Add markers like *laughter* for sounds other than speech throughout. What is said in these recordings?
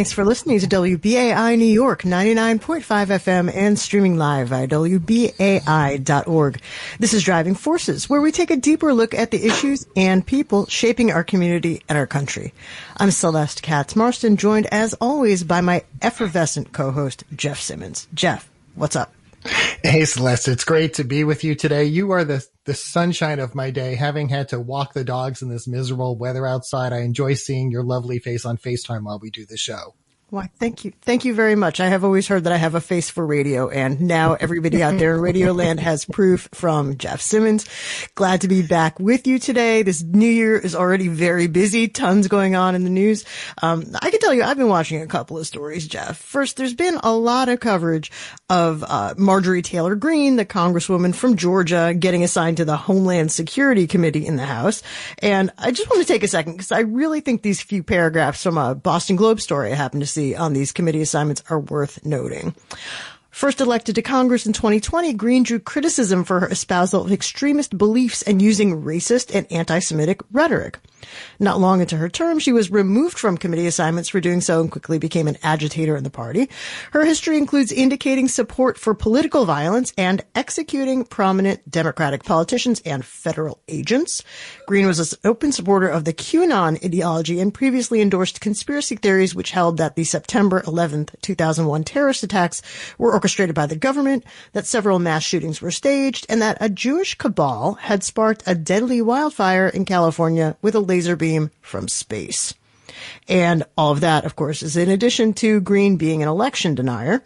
Thanks for listening to WBAI New York 99.5 FM and streaming live at WBAI.org. This is Driving Forces, where we take a deeper look at the issues and people shaping our community and our country. I'm Celeste Katz Marston, joined as always by my effervescent co-host, Jeff Simmons. Jeff, what's up? Hey Celeste, it's great to be with you today. You are the the sunshine of my day. Having had to walk the dogs in this miserable weather outside, I enjoy seeing your lovely face on FaceTime while we do the show. Why, thank you. Thank you very much. I have always heard that I have a face for radio and now everybody out there in *laughs* radio land has proof from Jeff Simmons. Glad to be back with you today. This new year is already very busy. Tons going on in the news. Um, I can tell you, I've been watching a couple of stories, Jeff. First, there's been a lot of coverage of, uh, Marjorie Taylor Greene, the congresswoman from Georgia, getting assigned to the Homeland Security Committee in the House. And I just want to take a second because I really think these few paragraphs from a Boston Globe story I happened to see on these committee assignments are worth noting. First elected to Congress in 2020, Greene drew criticism for her espousal of extremist beliefs and using racist and anti-Semitic rhetoric. Not long into her term, she was removed from committee assignments for doing so and quickly became an agitator in the party. Her history includes indicating support for political violence and executing prominent Democratic politicians and federal agents. Greene was an open supporter of the QAnon ideology and previously endorsed conspiracy theories which held that the September 11th, 2001 terrorist attacks were orchestrated by the government, that several mass shootings were staged, and that a Jewish cabal had sparked a deadly wildfire in California with a laser beam from space. And all of that, of course, is in addition to Greene being an election denier.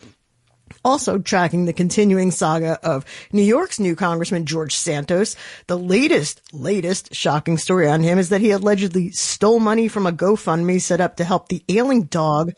Also tracking the continuing saga of New York's new Congressman George Santos. The latest, latest shocking story on him is that he allegedly stole money from a GoFundMe set up to help the ailing dog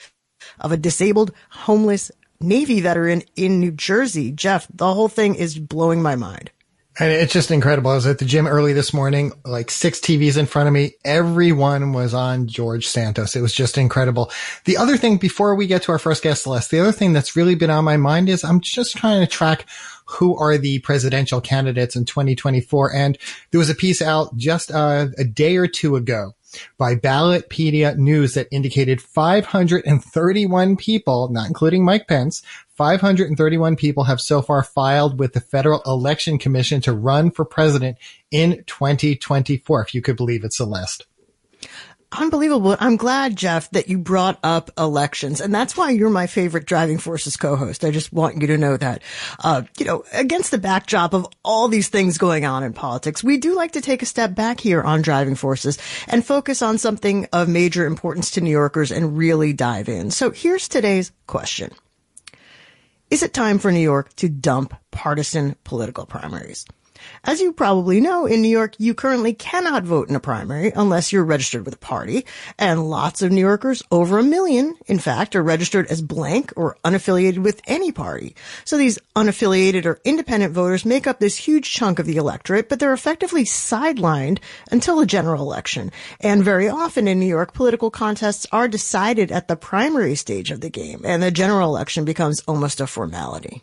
of a disabled homeless Navy veteran in New Jersey. Jeff, the whole thing is blowing my mind. And it's just incredible. I was at the gym early this morning, like six TVs in front of me. Everyone was on George Santos. It was just incredible. The other thing before we get to our first guest, Celeste, the other thing that's really been on my mind is I'm just trying to track who are the presidential candidates in 2024. And there was a piece out just uh, a day or two ago by Ballotpedia News that indicated 531 people, not including Mike Pence, 531 people have so far filed with the Federal Election Commission to run for president in 2024, if you could believe it, Celeste. Unbelievable. I'm glad, Jeff, that you brought up elections. And that's why you're my favorite Driving Forces co-host. I just want you to know that. Uh, you know, against the backdrop of all these things going on in politics, we do like to take a step back here on Driving Forces and focus on something of major importance to New Yorkers and really dive in. So here's today's question. Is it time for New York to dump partisan political primaries? As you probably know, in New York, you currently cannot vote in a primary unless you're registered with a party. And lots of New Yorkers, over a million, in fact, are registered as blank or unaffiliated with any party. So these unaffiliated or independent voters make up this huge chunk of the electorate, but they're effectively sidelined until the general election. And very often in New York, political contests are decided at the primary stage of the game, and the general election becomes almost a formality.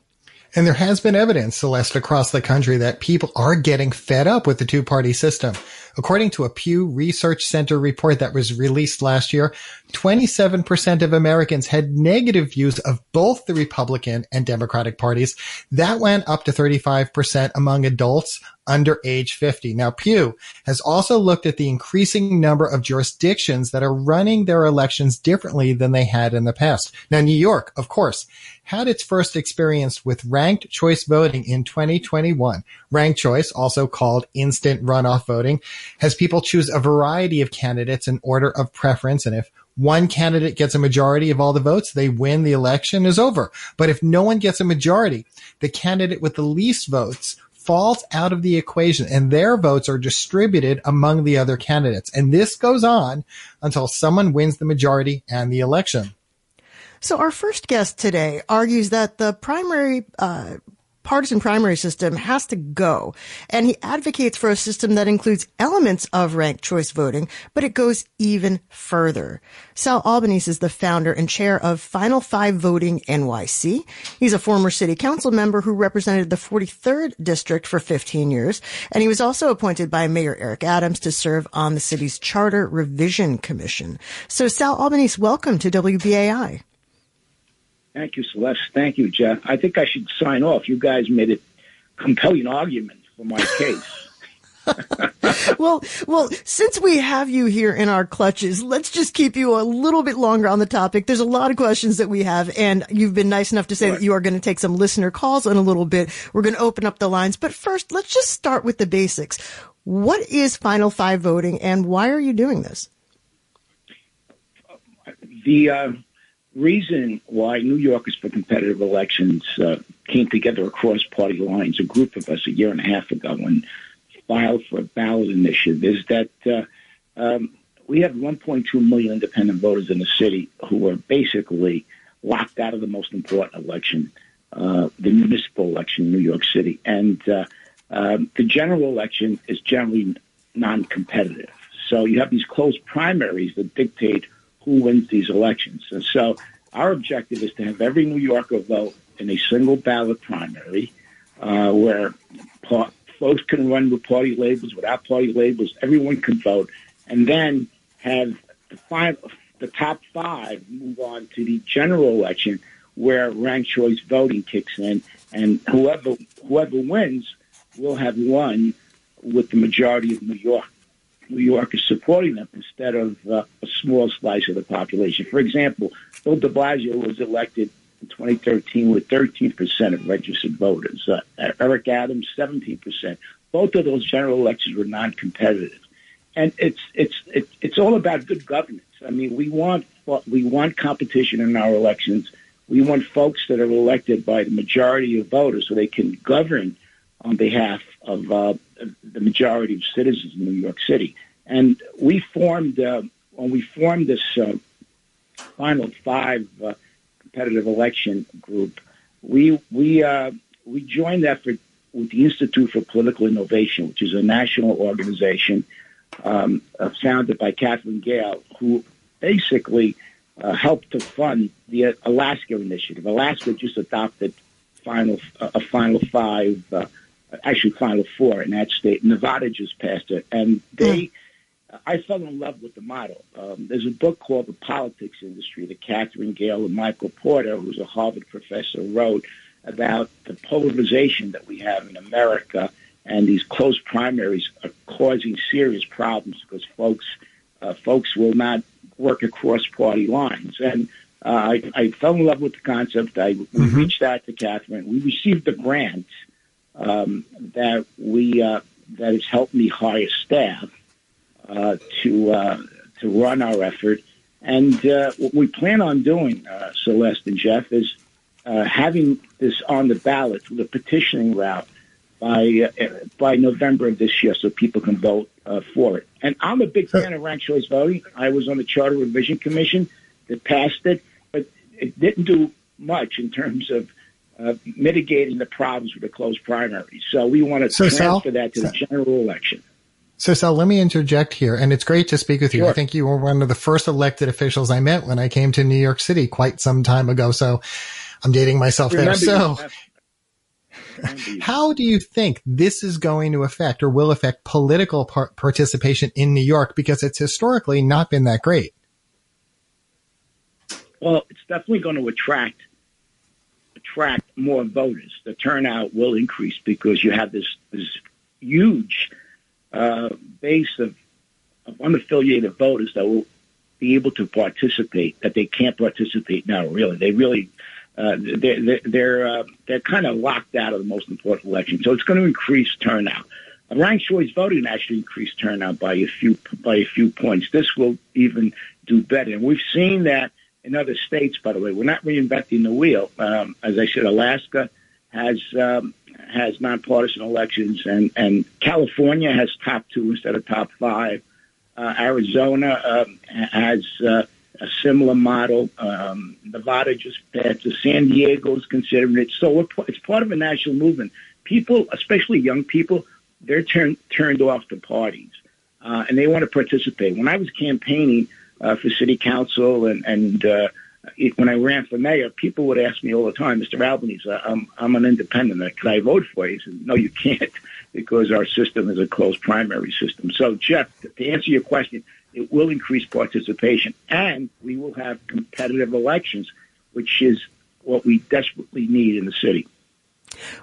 And there has been evidence, Celeste, across the country that people are getting fed up with the two party system. According to a Pew Research Center report that was released last year, 27% of Americans had negative views of both the Republican and Democratic parties. That went up to 35% among adults under age 50. Now, Pew has also looked at the increasing number of jurisdictions that are running their elections differently than they had in the past. Now, New York, of course, had its first experience with ranked choice voting in 2021. Ranked choice, also called instant runoff voting, has people choose a variety of candidates in order of preference. And if one candidate gets a majority of all the votes, they win the election is over. But if no one gets a majority, the candidate with the least votes falls out of the equation and their votes are distributed among the other candidates. And this goes on until someone wins the majority and the election. So our first guest today argues that the primary uh, partisan primary system has to go. And he advocates for a system that includes elements of ranked choice voting, but it goes even further. Sal Albanese is the founder and chair of Final Five Voting NYC. He's a former city council member who represented the 43rd district for 15 years, and he was also appointed by Mayor Eric Adams to serve on the city's Charter Revision Commission. So Sal Albanese, welcome to WBAI. Thank you, Celeste. Thank you, Jeff. I think I should sign off. You guys made a compelling argument for my case. *laughs* well, well, since we have you here in our clutches, let's just keep you a little bit longer on the topic. There's a lot of questions that we have, and you've been nice enough to say right. that you are going to take some listener calls in a little bit. We're going to open up the lines, but first, let's just start with the basics. What is Final Five voting, and why are you doing this? The uh, reason why New Yorkers for Competitive Elections uh, came together across party lines, a group of us a year and a half ago, when filed for a ballot initiative is that uh, um, we have 1.2 million independent voters in the city who are basically locked out of the most important election, uh, the municipal election in New York City. And uh, um, the general election is generally non competitive. So you have these closed primaries that dictate who wins these elections. And so our objective is to have every New Yorker vote in a single ballot primary uh, where folks can run with party labels, without party labels. Everyone can vote, and then have the five, the top five move on to the general election, where ranked choice voting kicks in, and whoever whoever wins will have won with the majority of New York. New York is supporting them instead of uh, a small slice of the population. For example, Bill de Blasio was elected in 2013 with 13% of registered voters. Uh, Eric Adams, 17%. Both of those general elections were non-competitive. And it's, it's, it's, it's all about good governance. I mean, we want, we want competition in our elections. We want folks that are elected by the majority of voters so they can govern on behalf of uh, the majority of citizens in New York City. And we formed, uh, when we formed this uh, final five uh, competitive election group, we we uh, we joined effort with the Institute for Political Innovation, which is a national organization um, uh, founded by Katherine Gehl, who basically helped to fund the Alaska initiative. Alaska just adopted final a final five, actually final four in that state. Nevada just passed it, and they. Mm I fell in love with the model. Um, there's a book called The Politics Industry that Katherine Gehl and Michael Porter, who's a Harvard professor, wrote about the polarization that we have in America, and these close primaries are causing serious problems because folks uh, folks will not work across party lines. And uh, I, I, fell in love with the concept. I mm-hmm. reached out to Catherine. We received a grant um, that we uh, that has helped me hire staff uh, to uh, to run our effort. And uh, what we plan on doing, uh Celeste and Jeff, is uh having this on the ballot through the petitioning route by by November of this year, so people can vote uh for it. And I'm a big fan of ranked choice voting. I was on the Charter Revision Commission that passed it, but it didn't do much in terms of uh, mitigating the problems with the closed primary. So we want to so transfer Sal, that to the general election. So Sal, let me interject here, and it's great to speak with you. Sure. I think you were one of the first elected officials I met when I came to New York City quite some time ago. So I'm dating myself there. So how do you think this is going to affect or will affect political par- participation in New York? Because it's historically not been that great. Well, it's definitely going to attract attract more voters. The turnout will increase because you have this this huge uh, base of, of unaffiliated voters that will be able to participate that they can't participate now. Really, they really uh, they're they're uh, they're kind of locked out of the most important election. So it's going to increase turnout. Ranked choice voting actually increased turnout by a few by a few points. This will even do better, and we've seen that in other states. By the way, we're not reinventing the wheel. Um, as I said, Alaska has um, has nonpartisan elections, and, and California has top two instead of top five. Uh, Arizona um, has uh, a similar model. Um, Nevada just passed. San Diego is considering it. So it's part of a national movement. People, especially young people, they're turn, turned off to parties, uh, and they want to participate. When I was campaigning uh, for city council and, and uh, when I ran for mayor, people would ask me all the time, Mr. Albanese, I'm, I'm an independent. Can I vote for you? Said, no, you can't because our system is a closed primary system. So, Jeff, to answer your question, it will increase participation and we will have competitive elections, which is what we desperately need in the city.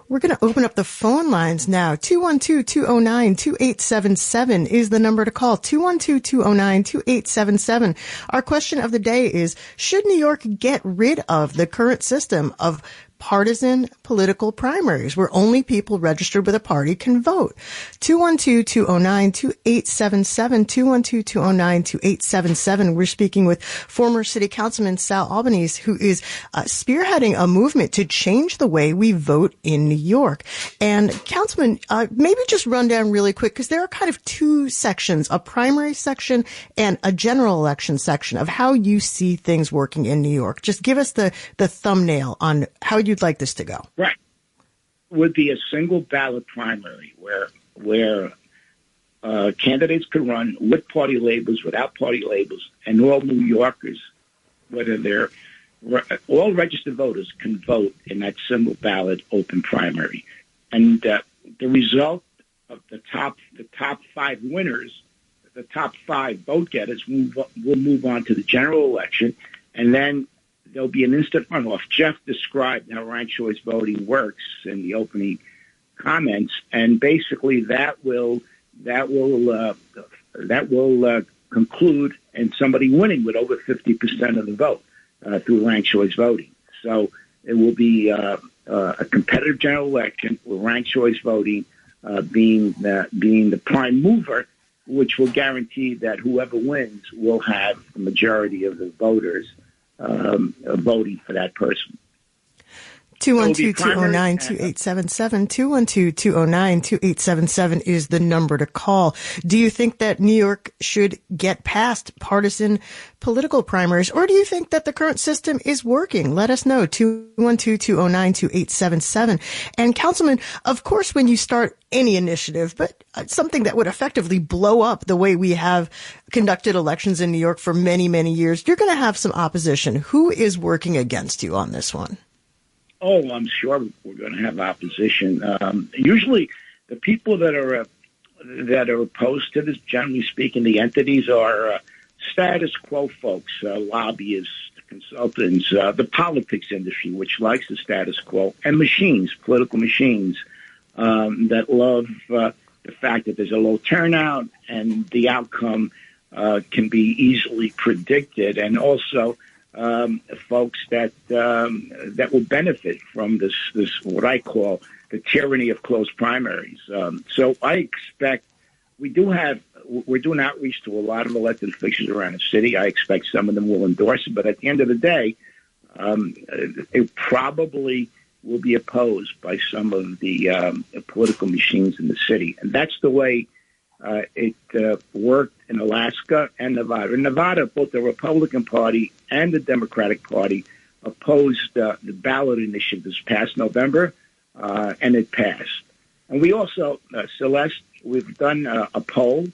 We're going to open up the phone lines now. 212-209-2877 is the number to call. 212-209-2877. Our question of the day is, should New York get rid of the current system of partisan political primaries where only people registered with a party can vote. 212-209-2877, 212-209-2877. We're speaking with former city councilman Sal Albanese, who is uh, spearheading a movement to change the way we vote in New York. And councilman, uh, maybe just run down really quick because there are kind of two sections, a primary section and a general election section of how you see things working in New York. Just give us the, the thumbnail on how you you'd like this to go. Right. Would be a single ballot primary where where uh, candidates could run with party labels, without party labels, and all New Yorkers, whether they're all registered voters, can vote in that single ballot open primary, and uh, the result of the top the top five winners, the top five vote getters, will, will move on to the general election, and then there'll be an instant runoff. Jeff described how ranked choice voting works in the opening comments, and basically that will that will uh, that will uh, conclude in somebody winning with over fifty percent of the vote uh, through ranked choice voting. So it will be uh, uh, a competitive general election with ranked choice voting uh, being the, being the prime mover, which will guarantee that whoever wins will have the majority of the voters um, voting for that person. 212-209-2877. 212-209-2877 is the number to call. Do you think that New York should get past partisan political primaries, or do you think that the current system is working? Let us know. 212-209-2877. And Councilman, of course, when you start any initiative, but uh, something that would effectively blow up the way we have conducted elections in New York for many, many years, you're going to have some opposition. Who is working against you on this one? Oh, I'm sure we're going to have opposition. Um, usually, the people that are uh, that are opposed to this, generally speaking, the entities are uh, status quo folks, uh, lobbyists, consultants, uh, the politics industry, which likes the status quo, and machines, political machines um, that love uh, the fact that there's a low turnout and the outcome uh, can be easily predicted, and also um, folks that um, that will benefit from this this what I call the tyranny of closed primaries. Um, so I expect we do have we're doing outreach to a lot of elected officials around the city. I expect some of them will endorse it, but at the end of the day, um, it probably will be opposed by some of the um, political machines in the city, and that's the way uh, it uh, worked in Alaska and Nevada. In Nevada, both the Republican Party and the Democratic Party opposed uh, the ballot initiative this past November, uh, and it passed. And we also, uh, Celeste, we've done uh, a poll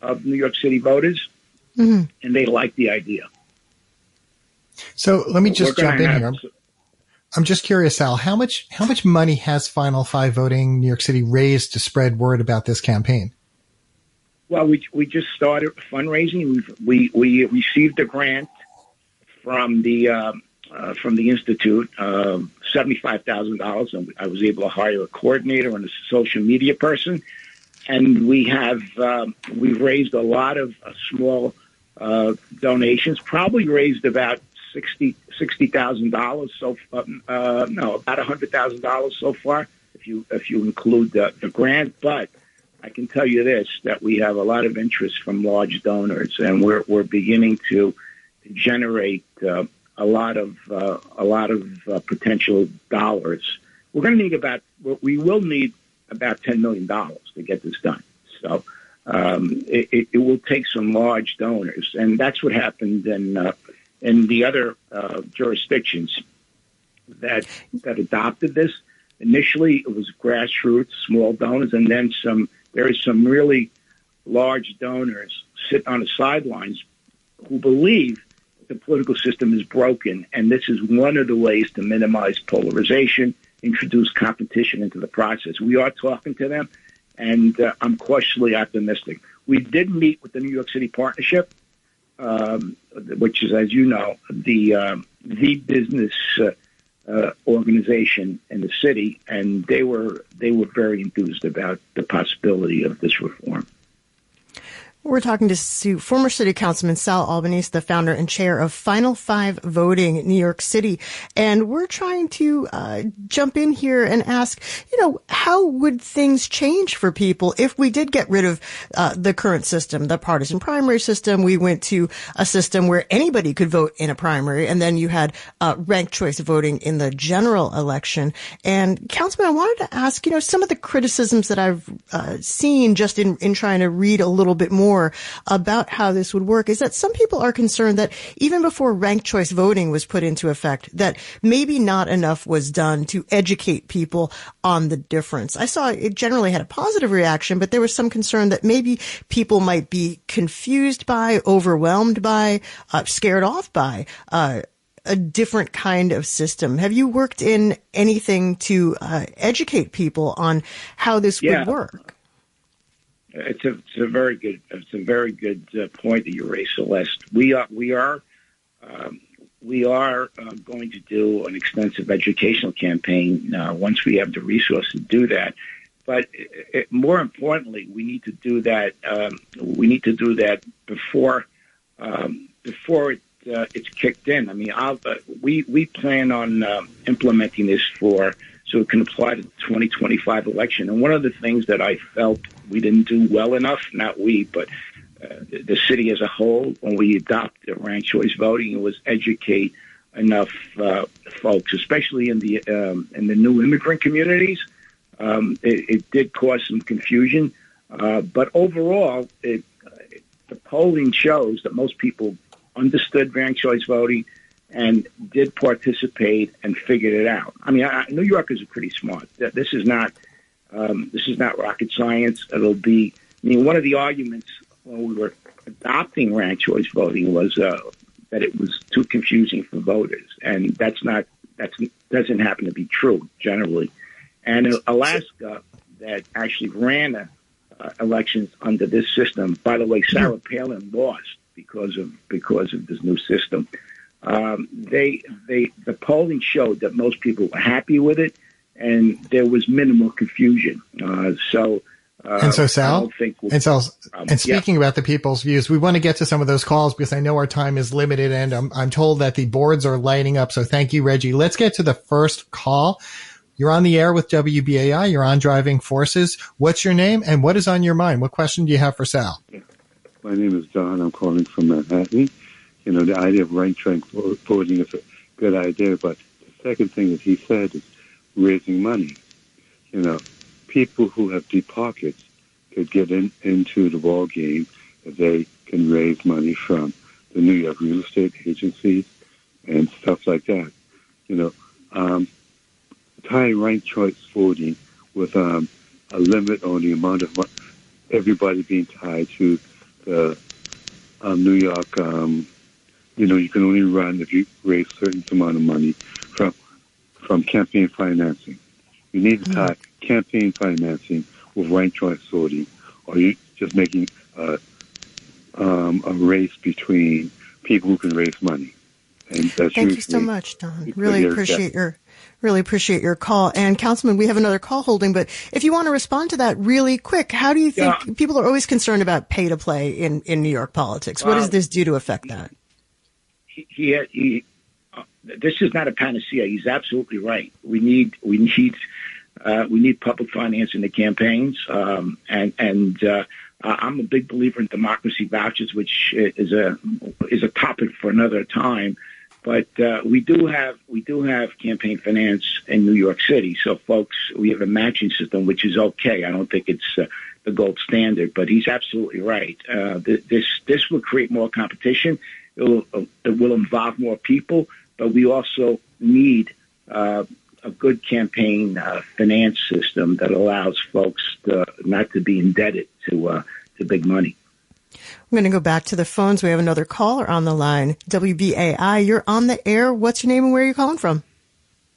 of New York City voters, mm-hmm. and they like the idea. So let me just jump in here. I'm just curious, Al, how much how much money has Final Five Voting New York City raised to spread word about this campaign? Well, we we just started fundraising. We we received a grant from the uh, uh, from the institute, uh, seventy five thousand dollars, and I was able to hire a coordinator and a social media person. And we have um, we've raised a lot of uh, small uh, donations. Probably raised about sixty sixty thousand dollars so uh, no about hundred thousand dollars so far if you if you include the, the grant, but I can tell you this: that we have a lot of interest from large donors, and we're we're beginning to generate uh, a lot of uh, a lot of uh, potential dollars. We're going to need about we will need about ten million dollars to get this done. So um, it, it, will take some large donors, and that's what happened in uh, in the other uh, jurisdictions that that adopted this. Initially, it was grassroots, small donors, and then some. There is some really large donors sitting on the sidelines who believe the political system is broken, and this is one of the ways to minimize polarization, introduce competition into the process. We are talking to them, and uh, I'm cautiously optimistic. We did meet with the New York City Partnership, um, which is, as you know, the uh, the business uh, uh, organization in the city, and they were they were very enthused about the possibility of this reform. We're talking to former City Councilman Sal Albanese, the founder and chair of Final Five Voting New York City. And we're trying to uh, jump in here and ask, you know, how would things change for people if we did get rid of uh, the current system, the partisan primary system? We went to a system where anybody could vote in a primary, and then you had uh, ranked choice voting in the general election. And Councilman, I wanted to ask, you know, some of the criticisms that I've uh, seen just in, in trying to read a little bit more more about how this would work is that some people are concerned that even before ranked choice voting was put into effect, that maybe not enough was done to educate people on the difference. I saw it generally had a positive reaction, but there was some concern that maybe people might be confused by, overwhelmed by, uh, scared off by, uh, a different kind of system. Have you worked in anything to uh, educate people on how this yeah. would work? It's a, it's a very good it's a very good uh, point that you raised, Celeste. We are we are um, we are uh, going to do an extensive educational campaign uh, once we have the resources to do that. But it, it, more importantly, we need to do that. Um, we need to do that before um, before it, uh, it's kicked in. I mean, uh, we we plan on implementing this for so it can apply to the 2025 election. And one of the things that I felt we didn't do well enough, not we, but uh, the, city as a whole, when we adopted ranked choice voting, it was educate enough uh, folks, especially in the um, in the new immigrant communities. Um, it, it, did cause some confusion, uh, but overall, it, the polling shows that most people understood ranked choice voting and did participate and figured it out. I mean, I, New Yorkers are pretty smart. This is not um, this is not rocket science. It'll be. I mean, one of the arguments when we were adopting ranked choice voting was uh, that it was too confusing for voters, and that's not that doesn't happen to be true generally. And Alaska, that actually ran a, uh, elections under this system. By the way, Sarah Palin lost because of because of this new system um, they they the polling showed that most people were happy with it, and there was minimal confusion. Uh, so. Uh, and so, Sal, we'll, and so, um, and speaking yeah. about the people's views, we want to get to some of those calls because I know our time is limited, and I'm, I'm told that the boards are lighting up. So, thank you, Reggie. Let's get to the first call. You're on the air with WBAI. You're on Driving Forces. What's your name and what is on your mind? What question do you have for Sal? My name is Don. I'm calling from Manhattan you know, the idea of ranked choice voting is a good idea. But the second thing that he said is raising money. You know, people who have deep pockets could get in, into the ball game if they can raise money from the New York real estate agencies and stuff like that. You know, um, tying ranked choice voting with um, a limit on the amount of money, everybody being tied to the um, New York um, you know, you can only run if you raise a certain amount of money from campaign financing. You need to tie mm-hmm. campaign financing with ranked choice voting, or you just making a, um, a race between people who can raise money. And that's Thank you so much, Don. Really appreciate your really appreciate your call. And Councilman, we have another call holding, but if you want to respond to that really quick, how do you think yeah. people are always concerned about pay to play in, in New York politics? What does this do to affect that? he, he, this is not a panacea. He's absolutely right. We need we need uh, we need public finance in the campaigns, um, and and uh, I'm a big believer in democracy vouchers, which is a is a topic for another time. But uh, we do have we do have campaign finance in New York City. So, folks, we have a matching system, which is okay. I don't think it's uh, the gold standard. But he's absolutely right. Uh, this this will create more competition. It will, it will involve more people, but we also need uh, a good campaign uh, finance system that allows folks to, not to be indebted to uh, to big money. I'm going to go back to the phones. We have another caller on the line. WBAI, you're on the air. What's your name and where are you calling from?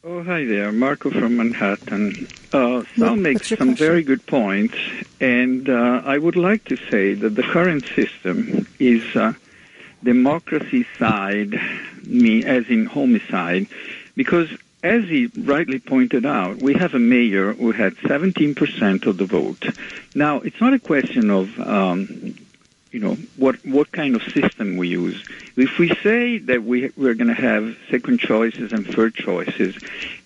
Oh, hi there. Marco from Manhattan. Uh, Sal makes some question? very good points, and uh, I would like to say that the current system is uh, democracy side, me as in homicide, because as he rightly pointed out, we have a mayor who had 17% of the vote. Now, it's not a question of, um, you know, what what kind of system we use. If we say that we we're going to have second choices and third choices,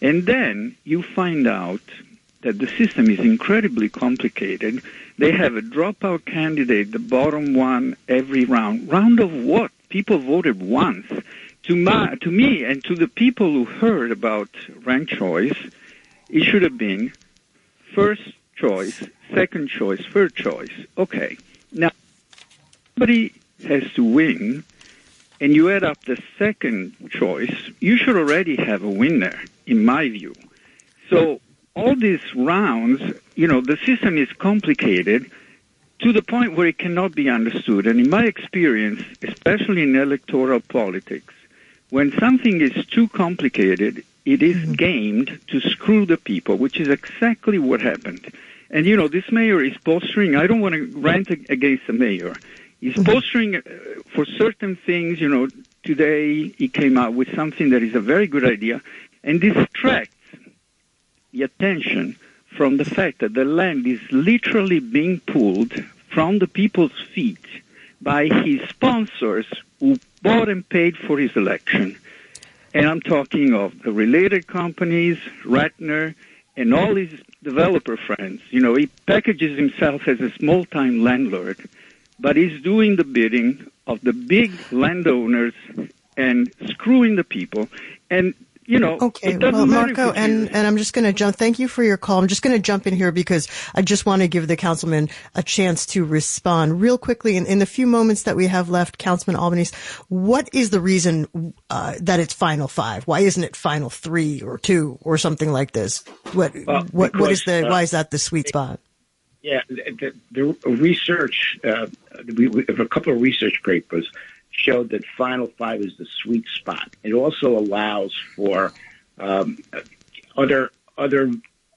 and then you find out that the system is incredibly complicated. They have a dropout candidate, the bottom one every round. Round of what? People voted once to my, to me and to the people who heard about ranked choice, it should have been first choice, second choice, third choice. Okay. Now, somebody has to win, and you add up the second choice, you should already have a winner, in my view. So all these rounds, you know, the system is complicated to the point where it cannot be understood. And in my experience, especially in electoral politics, when something is too complicated, it is mm-hmm. gamed to screw the people, which is exactly what happened. And you know, this mayor is posturing. I don't want to rant against the mayor. He's mm-hmm. posturing uh, for certain things. You know, today he came out with something that is a very good idea and distracts the attention from the fact that the land is literally being pulled from the people's feet by his sponsors who bought and paid for his election. And I'm talking of the related companies, Ratner, and all his developer friends. You know, he packages himself as a small time landlord, but he's doing the bidding of the big landowners and screwing the people. And you know, okay. well, Marco, and, and I'm just going to jump. Thank you for your call. I'm just going to jump in here because I just want to give the councilman a chance to respond real quickly. In, in the few moments that we have left, Councilman Albanese, what is the reason uh, that it's final five? Why isn't it final three or two or something like this? What uh, what because, what is the uh, why is that the sweet spot? Yeah, the, the research. Uh, we, we have a couple of research papers showed that Final Five is the sweet spot. It also allows for um, other other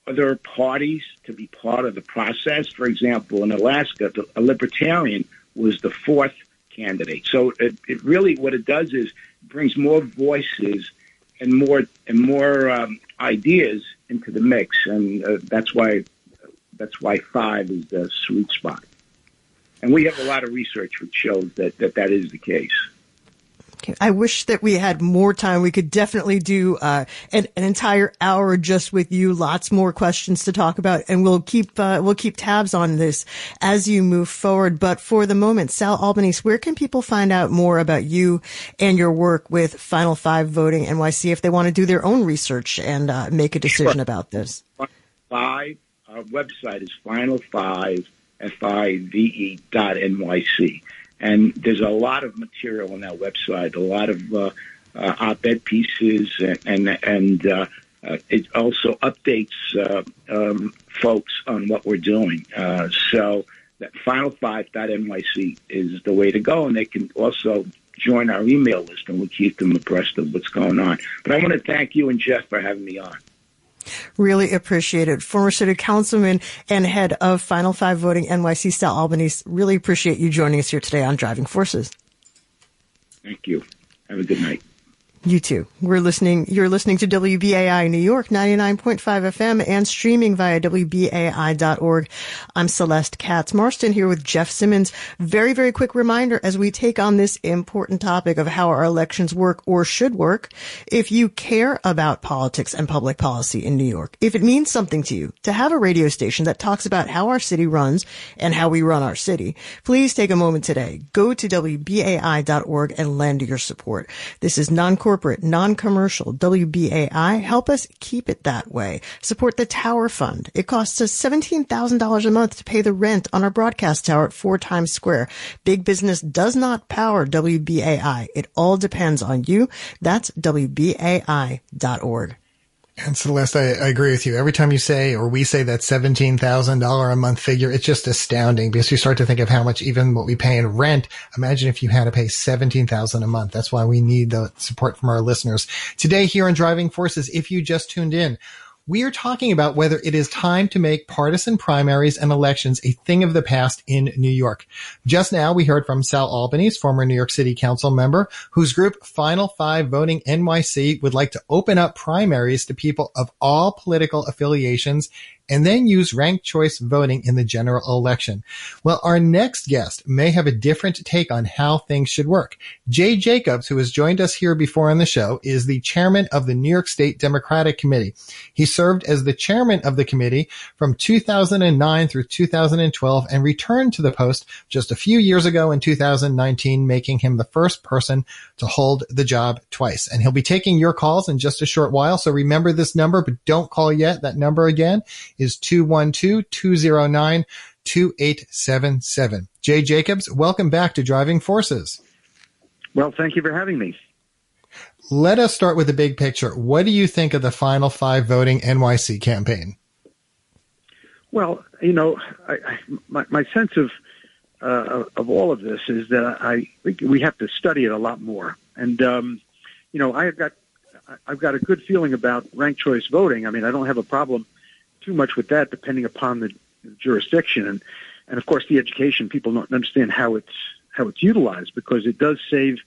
other parties to be part of the process. For example, in Alaska, a libertarian was the fourth candidate. So it, it really what it does is brings more voices and more and more um, ideas into the mix, and uh, that's why that's why five is the sweet spot. And we have a lot of research which shows that that, that is the case. I wish that we had more time. We could definitely do uh, an, an, entire hour just with you. Lots more questions to talk about, and we'll keep uh, we'll keep tabs on this as you move forward. But for the moment, Sal Albanese, where can people find out more about you and your work with Final Five Voting NYC if they want to do their own research and uh, make a decision sure. about this? Five. Our website is Final Five F-I-V-E dot N-Y-C. And there's a lot of material on that website, a lot of uh, uh, op-ed pieces, and and, uh, uh, it also updates uh, um, folks on what we're doing. Uh, so that final5.nyc is the way to go, and they can also join our email list, and we keep them abreast of what's going on. But I want to thank you and Jeff for having me on. Really appreciate it. Former city councilman and head of Final Five Voting NYC Sal Albanese. Really appreciate you joining us here today on Driving Forces. Thank you. Have a good night. You too. We're listening, you're listening to WBAI New York 99.5 FM and streaming via WBAI.org. I'm Celeste Katz Marston here with Jeff Simmons. Very, very quick reminder as we take on this important topic of how our elections work or should work. If you care about politics and public policy in New York, if it means something to you to have a radio station that talks about how our city runs and how we run our city, please take a moment today. Go to WBAI.org and lend your support. This is non-core corporate, non-commercial, WBAI. Help us keep it that way. Support the Tower Fund. It costs us $17,000 a month to pay the rent on our broadcast tower at 4 Times Square. Big business does not power WBAI. It all depends on you. That's WBAI.org. And Celeste, I, I, agree with you. Every time you say or we say that $17,000 a month figure, it's just astounding because you start to think of how much even what we pay in rent. Imagine if you had to pay 17,000 a month. That's why we need the support from our listeners. Today here on Driving Forces, if you just tuned in, we are talking about whether it is time to make partisan primaries and elections a thing of the past in New York. Just now, we heard from Sal Albanese, former New York City Council member, whose group Final Five Voting NYC would like to open up primaries to people of all political affiliations and then use ranked choice voting in the general election. Well, our next guest may have a different take on how things should work. Jay Jacobs, who has joined us here before on the show, is the chairman of the New York State Democratic Committee. He served as the chairman of the committee from 2009 through 2012 and returned to the post just a few years ago in 2019, making him the first person to hold the job twice. And he'll be taking your calls in just a short while. So remember this number, but don't call yet. That number again is 212-209-2877. Jay Jacobs, welcome back to Driving Forces. Well, thank you for having me. Let us start with the big picture. What do you think of the Final Five Voting NYC campaign? Well, you know, I, I, my, my sense of uh, of all of this is that I think we have to study it a lot more. And um, you know, I've got I've got a good feeling about ranked choice voting. I mean, I don't have a problem too much with that, depending upon the jurisdiction and and of course the education. People don't understand how it's how it's utilized because it does save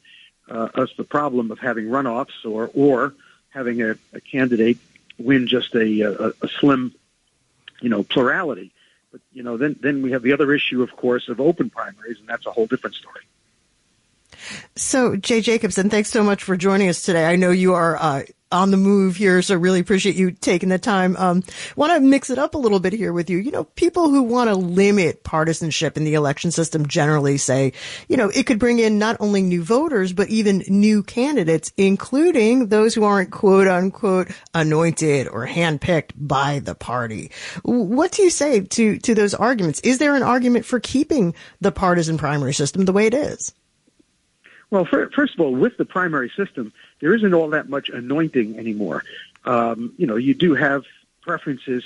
uh, us the problem of having runoffs or or having a, a candidate win just a, a, a slim, you know, plurality. But you know, then then we have the other issue, of course, of open primaries, and that's a whole different story. So, Jay Jacobson, thanks so much for joining us today. I know you are uh, on the move here, so really appreciate you taking the time. Um, want to mix it up a little bit here with you. You know, people who want to limit partisanship in the election system generally say, you know, it could bring in not only new voters, but even new candidates, including those who aren't quote unquote anointed or handpicked by the party. What do you say to, to those arguments? Is there an argument for keeping the partisan primary system the way it is? Well, for, first of all, with the primary system, there isn't all that much anointing anymore. Um, you know, you do have preferences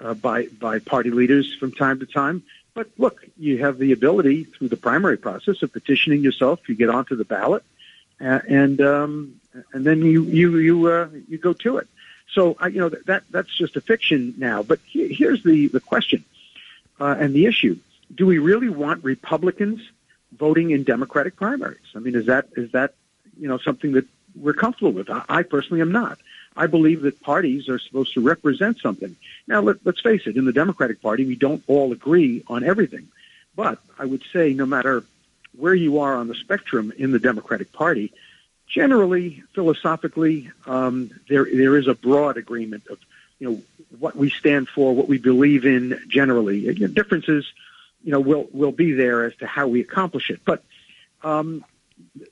uh, by by party leaders from time to time, but look, you have the ability through the primary process of petitioning yourself. You get onto the ballot, uh, and um, and then you you you uh, you go to it. So you know that that's just a fiction now. But he, here's the the question uh, and the issue: Do we really want Republicans voting in Democratic primaries? I mean, is that is that you know something that we're comfortable with. I, I personally am not. I believe that parties are supposed to represent something. Now, let, let's face it, in the Democratic Party, we don't all agree on everything. But I would say no matter where you are on the spectrum in the Democratic Party, generally, philosophically, um, there there is a broad agreement of you know what we stand for, what we believe in generally. Differences, you know, will will be there as to how we accomplish it. But um,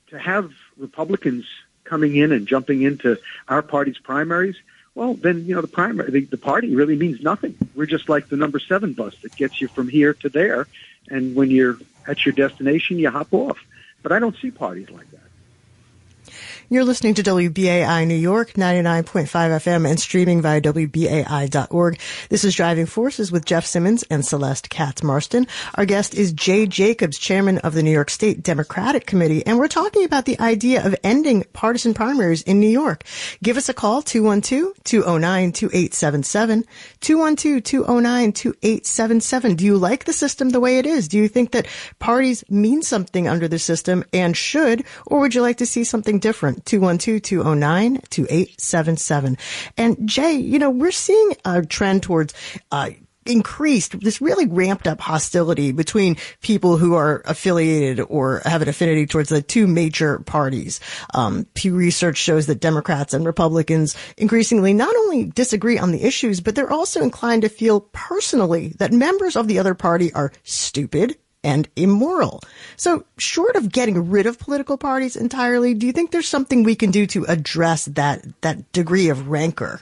to have Republicans coming in and jumping into our party's primaries, well, then you know the primary, the, the party really means nothing. We're just like the number seven bus that gets you from here to there, and when you're at your destination, you hop off. But I don't see parties like that. You're listening to WBAI New York, 99.5 FM and streaming via WBAI.org. This is Driving Forces with Jeff Simmons and Celeste Katz Marston. Our guest is Jay Jacobs, chairman of the New York State Democratic Committee, and we're talking about the idea of ending partisan primaries in New York. Give us a call, 212-209-2877, 212-209-2877. Do you like the system the way it is? Do you think that parties mean something under the system and should, or would you like to see something different? 212-209-2877. And Jay, you know, we're seeing a trend towards, uh, increased this really ramped up hostility between people who are affiliated or have an affinity towards the two major parties. Um, Pew Research shows that Democrats and Republicans increasingly not only disagree on the issues, but they're also inclined to feel personally that members of the other party are stupid and immoral. So short of getting rid of political parties entirely, do you think there's something we can do to address that, that degree of rancor?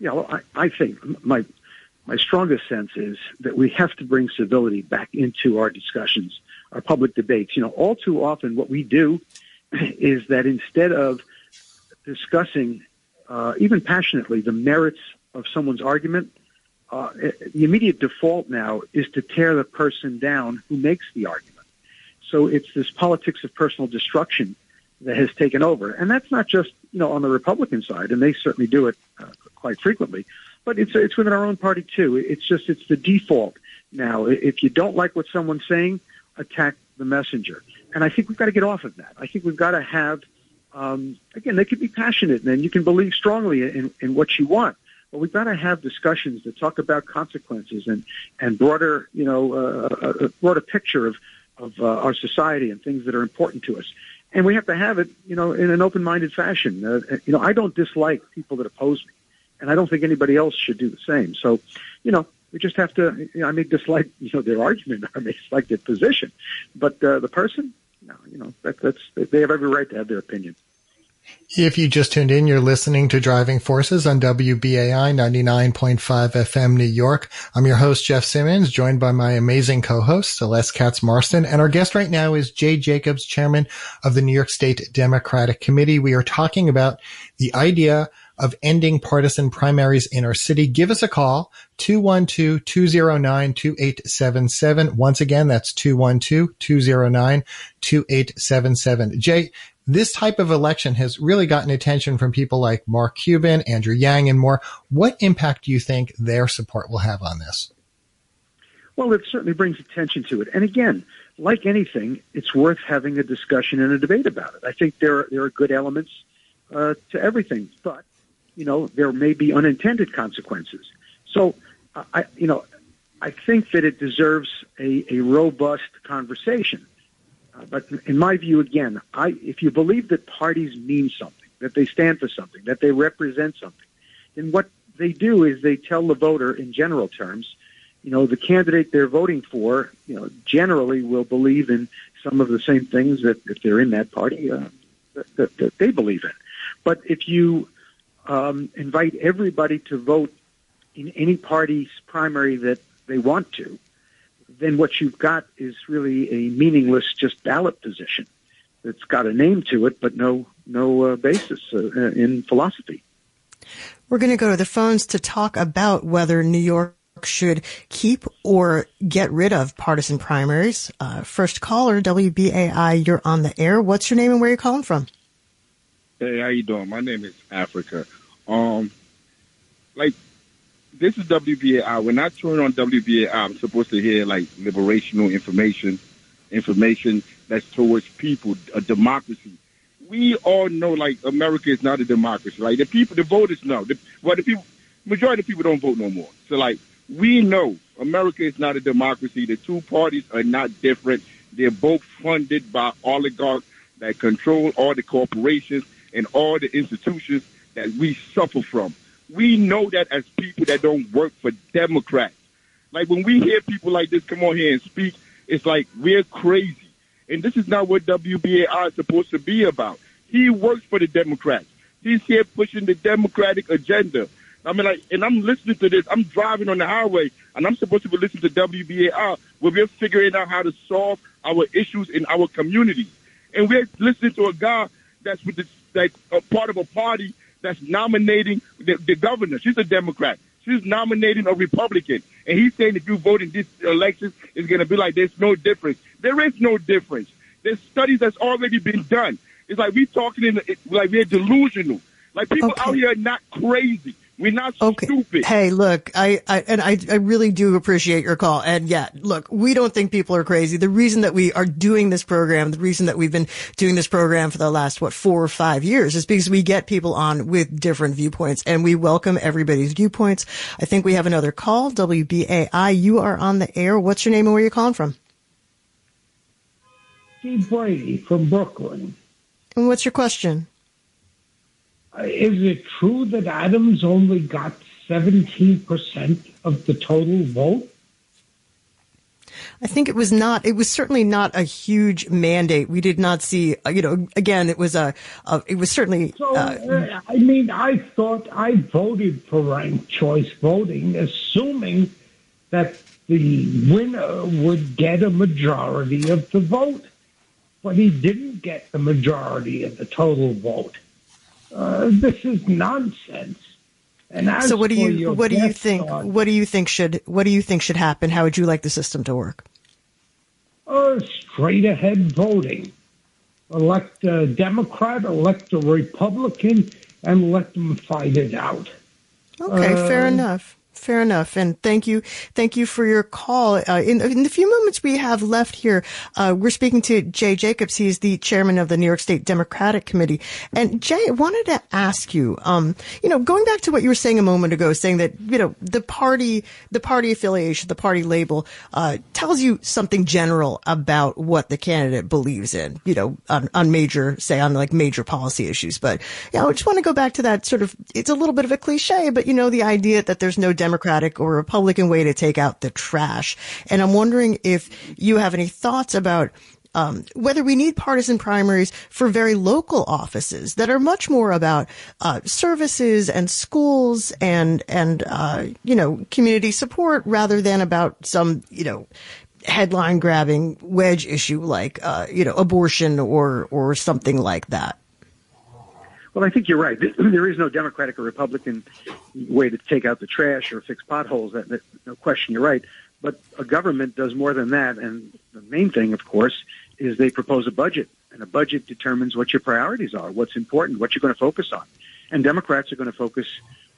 Yeah, well, I, I think my my strongest sense is that we have to bring civility back into our discussions, our public debates. You know, all too often what we do *clears throat* is that instead of discussing, uh, even passionately, the merits of someone's argument, uh, the immediate default now is to tear the person down who makes the argument. So it's this politics of personal destruction that has taken over, and that's not just you know on the Republican side, and they certainly do it uh, quite frequently, but it's it's within our own party too. It's just it's the default now. If you don't like what someone's saying, attack the messenger, and I think we've got to get off of that. I think we've got to have um, again, they could be passionate and you can believe strongly in, in what you want. But we've got to have discussions that talk about consequences and, and broader, you know, uh, a broader picture of, of uh, our society and things that are important to us. And we have to have it, you know, in an open-minded fashion. Uh, you know, I don't dislike people that oppose me, and I don't think anybody else should do the same. So, you know, we just have to. You know, I may dislike, *laughs* you know, their argument, I may dislike their position, but uh, the person, no, you know, that, that's they have every right to have their opinion. If you just tuned in, you're listening to Driving Forces on WBAI 99.5 FM New York. I'm your host, Jeff Simmons, joined by my amazing co-host, Celeste Katz Marston. And our guest right now is Jay Jacobs, chairman of the New York State Democratic Committee. We are talking about the idea of ending partisan primaries in our city. Give us a call, 212-209-2877. Once again, that's 212-209-2877. Jay, this type of election has really gotten attention from people like Mark Cuban, Andrew Yang, and more. What impact do you think their support will have on this? Well, it certainly brings attention to it. And again, like anything, it's worth having a discussion and a debate about it. I think there are, there are good elements uh, to everything, but you know there may be unintended consequences. So, I you know I think that it deserves a, a robust conversation but in my view, again, I, if you believe that parties mean something, that they stand for something, that they represent something, then what they do is they tell the voter in general terms, you know, the candidate they're voting for, you know, generally will believe in some of the same things that if they're in that party, uh, that, that, that they believe in. But if you um, invite everybody to vote in any party's primary that they want to, then what you've got is really a meaningless just ballot position that's got a name to it, but no no uh, basis uh, in philosophy. We're going to go to the phones to talk about whether New York should keep or get rid of partisan primaries. Uh, first caller, WBAI, you're on the air. What's your name and where you're calling from? Hey, how you doing? My name is Africa. Um, like this is WBAI. When I turn on WBAI, I'm supposed to hear like liberational information, information that's towards people, a democracy. We all know like America is not a democracy. Like the people, the voters know. The, well, the people, majority of people don't vote no more. So like we know America is not a democracy. The two parties are not different. They're both funded by oligarchs that control all the corporations and all the institutions that we suffer from we know that as people that don't work for Democrats. Like when we hear people like this come on here and speak, it's like we're crazy. And this is not what WBAI is supposed to be about. He works for the Democrats. He's here pushing the Democratic agenda. I mean, like, and I'm listening to this. I'm driving on the highway, and I'm supposed to be listening to WBAI, where we're figuring out how to solve our issues in our community. And we're listening to a guy that's with this, like a part of a party that's nominating the, the governor. She's a Democrat. She's nominating a Republican. And he's saying if you vote in this election, it's going to be like there's no difference. There is no difference. There's studies that's already been done. It's like we talking in like we're delusional. Like people okay. out here are not crazy. We're not okay. stupid. Hey, look, I, I and I, I really do appreciate your call. And yeah, look, we don't think people are crazy. The reason that we are doing this program, the reason that we've been doing this program for the last what four or five years, is because we get people on with different viewpoints, and we welcome everybody's viewpoints. I think we have another call. WBAI, you are on the air. What's your name and where are you calling from? Steve Brady from Brooklyn. And what's your question? Is it true that Adams only got 17% of the total vote? I think it was not. It was certainly not a huge mandate. We did not see. uh, You know, again, it was a. a it was certainly. So, Uh, uh, I mean, I thought I voted for ranked choice voting, assuming that the winner would get a majority of the vote. But he didn't get the majority of the total vote. Uh, this is nonsense. And as so what do you what do you think what do you think should what do you think should happen? How would you like the system to work? uh, straight ahead voting. Elect a Democrat, elect a Republican, and let them fight it out. Okay, fair Um, enough. Fair enough. And thank you. Thank you for your call. Uh, in, in the few moments we have left here, uh, we're speaking to Jay Jacobs. He's the chairman of the New York State Democratic Committee. And Jay, I wanted to ask you, um, you know, going back to what you were saying a moment ago, saying that, you know, the party, the party affiliation, the party label, uh, tells you something general about what the candidate believes in, you know, on, on major, say on like major policy issues. But, you know, I just want to go back to that sort of, it's a little bit of a cliche, but you know, the idea that there's no Democratic or Republican way to take out the trash. And I'm wondering if you have any thoughts about um, whether we need partisan primaries for very local offices that are much more about uh, services and schools and and uh, you know community support rather than about some you know headline grabbing wedge issue like uh, you know abortion or or something like that. Well, I think you're right. *clears throat* There is no Democratic or Republican way to take out the trash or fix potholes. That, that no question, you're right. But a government does more than that, and the main thing, of course, is they propose a budget, and a budget determines what your priorities are, what's important, what you're going to focus on. And Democrats are going to focus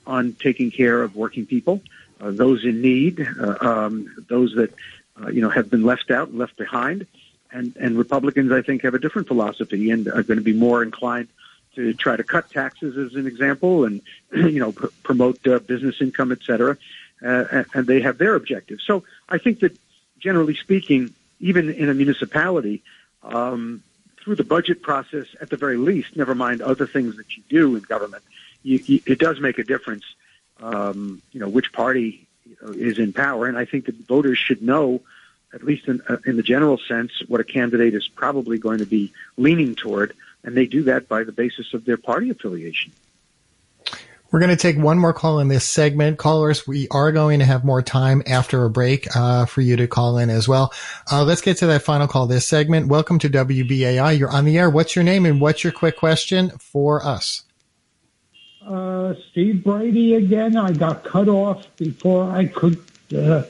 on taking care of working people, uh, those in need, uh, um, those that uh, you know have been left out left behind. And, and Republicans, I think, have a different philosophy and are going to be more inclined to try to cut taxes, as an example, and *clears throat* you know pr- promote uh, business income, et cetera. Uh, and- they have their objectives. So I think that, generally speaking, even in a municipality, um, through the budget process, at the very least, never mind other things that you do in government, you, you, it does make a difference. Um, you know which party you know, is in power, and I think that voters should know, at least in, uh, in the general sense, what a candidate is probably going to be leaning toward, and they do that by the basis of their party affiliation. We're going to take one more call in this segment. Callers, we are going to have more time after a break uh, for you to call in as well. Uh, let's get to that final call this segment. Welcome to WBAI. You're on the air. What's your name and what's your quick question for us? Uh, Steve Brady again. I got cut off before I could uh,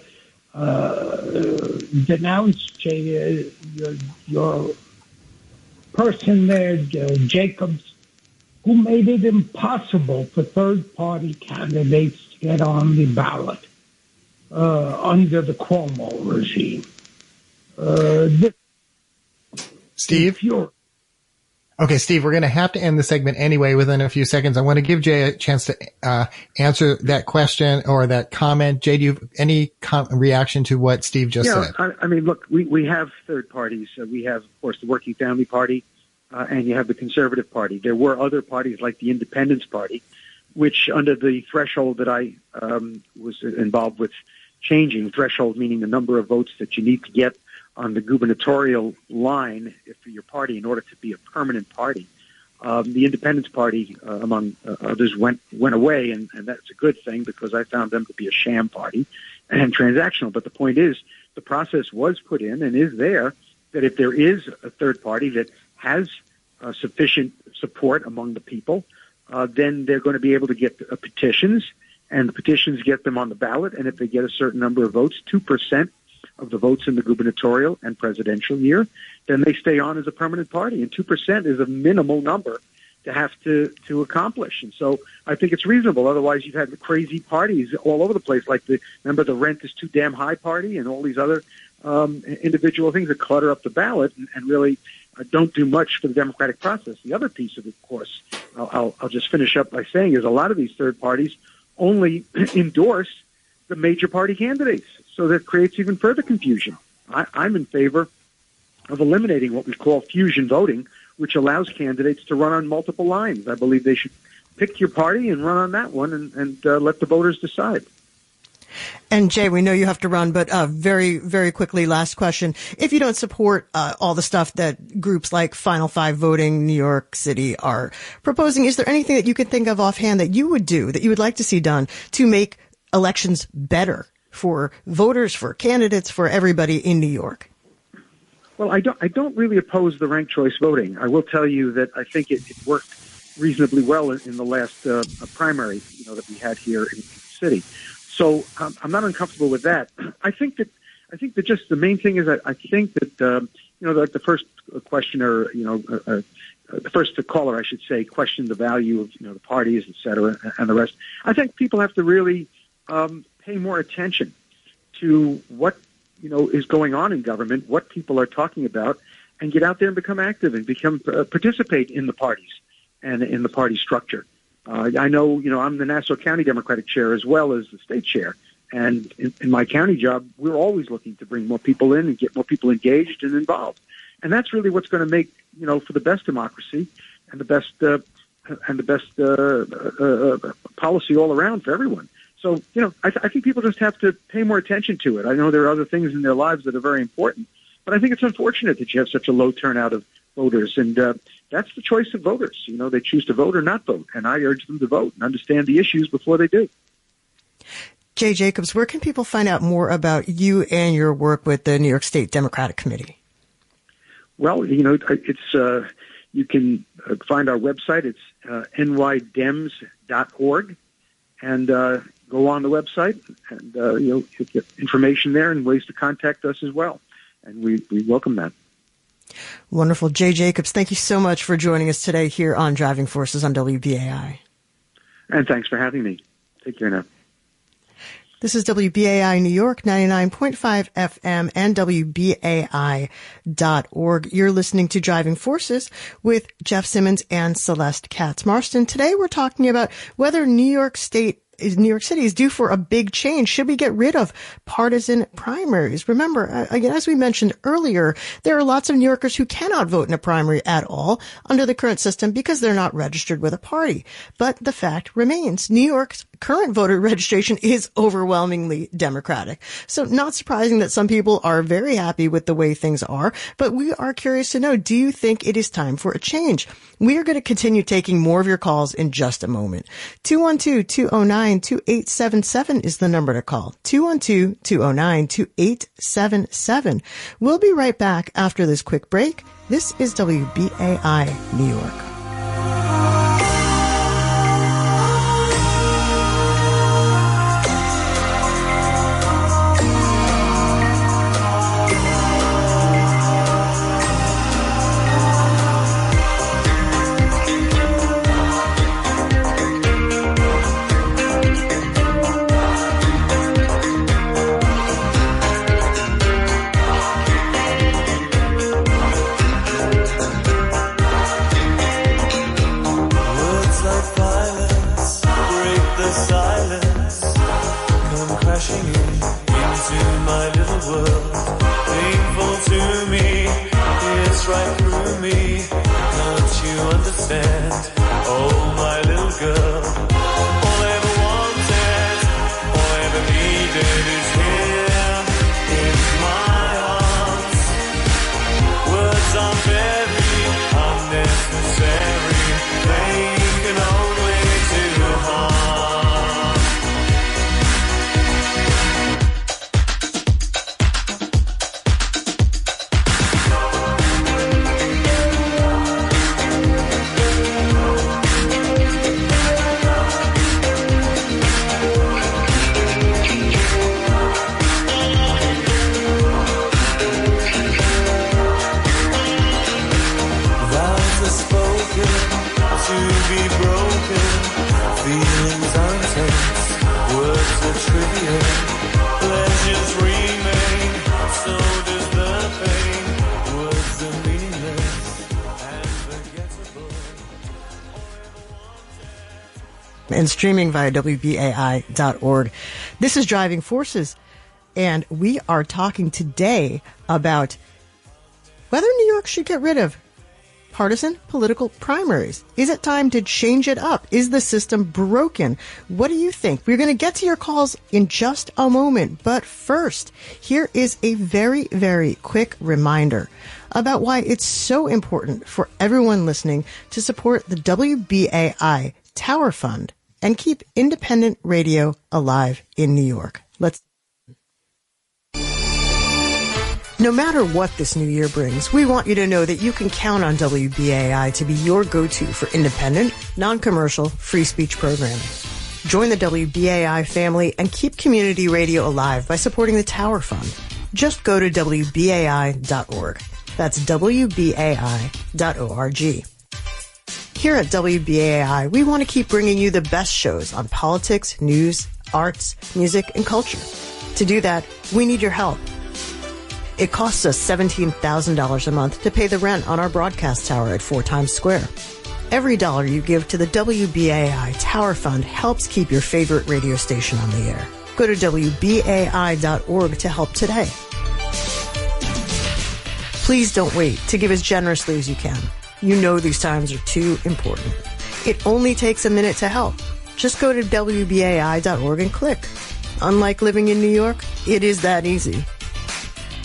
uh, denounce J- uh, your, your person there, uh, Jacobs, who made it impossible for third-party candidates to get on the ballot uh, under the Cuomo regime. Uh, this Steve? infuri- Okay, Steve, we're going to have to end the segment anyway within a few seconds. I want to give Jay a chance to uh, answer that question or that comment. Jay, do you have any com- reaction to what Steve just yeah, said? I, I mean, look, we, we have third parties. Uh, we have, of course, the Working Family Party, uh, and you have the Conservative Party. There were other parties like the Independence Party, which, under the threshold that I um, was involved with changing, threshold meaning the number of votes that you need to get on the gubernatorial line for your party in order to be a permanent party. Um, the Independence Party, uh, among uh, others, went went away, and, and that's a good thing because I found them to be a sham party and transactional. But the point is, the process was put in and is there that if there is a third party that has uh, sufficient support among the people, uh, then they're going to be able to get uh, petitions, and the petitions get them on the ballot. And if they get a certain number of votes, two percent of the votes in the gubernatorial and presidential year, then they stay on as a permanent party. And two percent is a minimal number to have to to accomplish. And so I think it's reasonable. Otherwise, you've had crazy parties all over the place, like the remember the rent is too damn high party, and all these other um, individual things that clutter up the ballot and, and really uh, don't do much for the democratic process. The other piece of it, of course, I'll, I'll, I'll just finish up by saying is a lot of these third parties only *clears throat* endorse the major party candidates, so that creates even further confusion. I, I'm in favor of eliminating what we call fusion voting, which allows candidates to run on multiple lines. I believe they should pick your party and run on that one and, and uh, let the voters decide. And Jay, we know you have to run, but uh, very, very quickly, last question. If you don't support uh, all the stuff that groups like Final Five Voting New York City are proposing, is there anything that you could think of offhand that you would do, that you would like to see done to make elections better for voters, for candidates, for everybody in New York? Well, I don't. I don't really oppose the ranked choice voting. I will tell you that I think it, it worked reasonably well in, in the last uh, primary, you know, that we had here in, the city. So um, I'm not uncomfortable with that. *clears throat* I think that I think that just the main thing is that I think that um, you know, like the first questioner, you know, uh, uh, the first caller, I should say, questioned the value of you know the parties, et cetera, and the rest. I think people have to really um, pay more attention to what you know is going on in government, what people are talking about, and get out there and become active and become uh, participate in the parties and in the party structure. Uh, I know, you know, I'm the Nassau County Democratic Chair as well as the state chair. And in, in my county job, we're always looking to bring more people in and get more people engaged and involved. And that's really what's going to make, you know, for the best democracy and the best uh, and the best uh, uh, uh, policy all around for everyone. So, you know, I, th- I think people just have to pay more attention to it. I know there are other things in their lives that are very important, but I think it's unfortunate that you have such a low turnout of voters. And uh, that's the choice of voters. You know, they choose to vote or not vote. And I urge them to vote and understand the issues before they do. Jay Jacobs, where can people find out more about you and your work with the New York State Democratic Committee? Well, you know, it's uh, you can uh, find our website. It's uh, nydems.org, and uh, go on the website, and uh, you know, get information there and ways to contact us as well. And we, we welcome that. Wonderful. Jay Jacobs, thank you so much for joining us today here on Driving Forces on WBAI. And thanks for having me. Take care now. This is WBAI New York, 99.5 FM and WBAI.org. You're listening to Driving Forces with Jeff Simmons and Celeste Katz Marston. Today we're talking about whether New York State New York City is due for a big change. Should we get rid of partisan primaries? Remember, uh, again, as we mentioned earlier, there are lots of New Yorkers who cannot vote in a primary at all under the current system because they're not registered with a party. But the fact remains, New York's current voter *laughs* registration is overwhelmingly Democratic. So not surprising that some people are very happy with the way things are, but we are curious to know, do you think it is time for a change? We are going to continue taking more of your calls in just a moment. 212-209-2877 is the number to call. 212-209-2877. We'll be right back after this quick break. This is WBAI New York. Streaming via WBAI.org. This is Driving Forces, and we are talking today about whether New York should get rid of partisan political primaries? Is it time to change it up? Is the system broken? What do you think? We're going to get to your calls in just a moment. But first, here is a very, very quick reminder about why it's so important for everyone listening to support the WBAI Tower Fund and keep independent radio alive in New York. Let's no matter what this new year brings, we want you to know that you can count on WBAI to be your go-to for independent, non-commercial, free speech programming. Join the WBAI family and keep community radio alive by supporting the Tower Fund. Just go to WBAI.org. That's WBAI.org. Here at WBAI, we want to keep bringing you the best shows on politics, news, arts, music, and culture. To do that, we need your help. It costs us $17,000 a month to pay the rent on our broadcast tower at Four Times Square. Every dollar you give to the WBAI Tower Fund helps keep your favorite radio station on the air. Go to WBAI.org to help today. Please don't wait to give as generously as you can. You know these times are too important. It only takes a minute to help. Just go to WBAI.org and click. Unlike living in New York, it is that easy.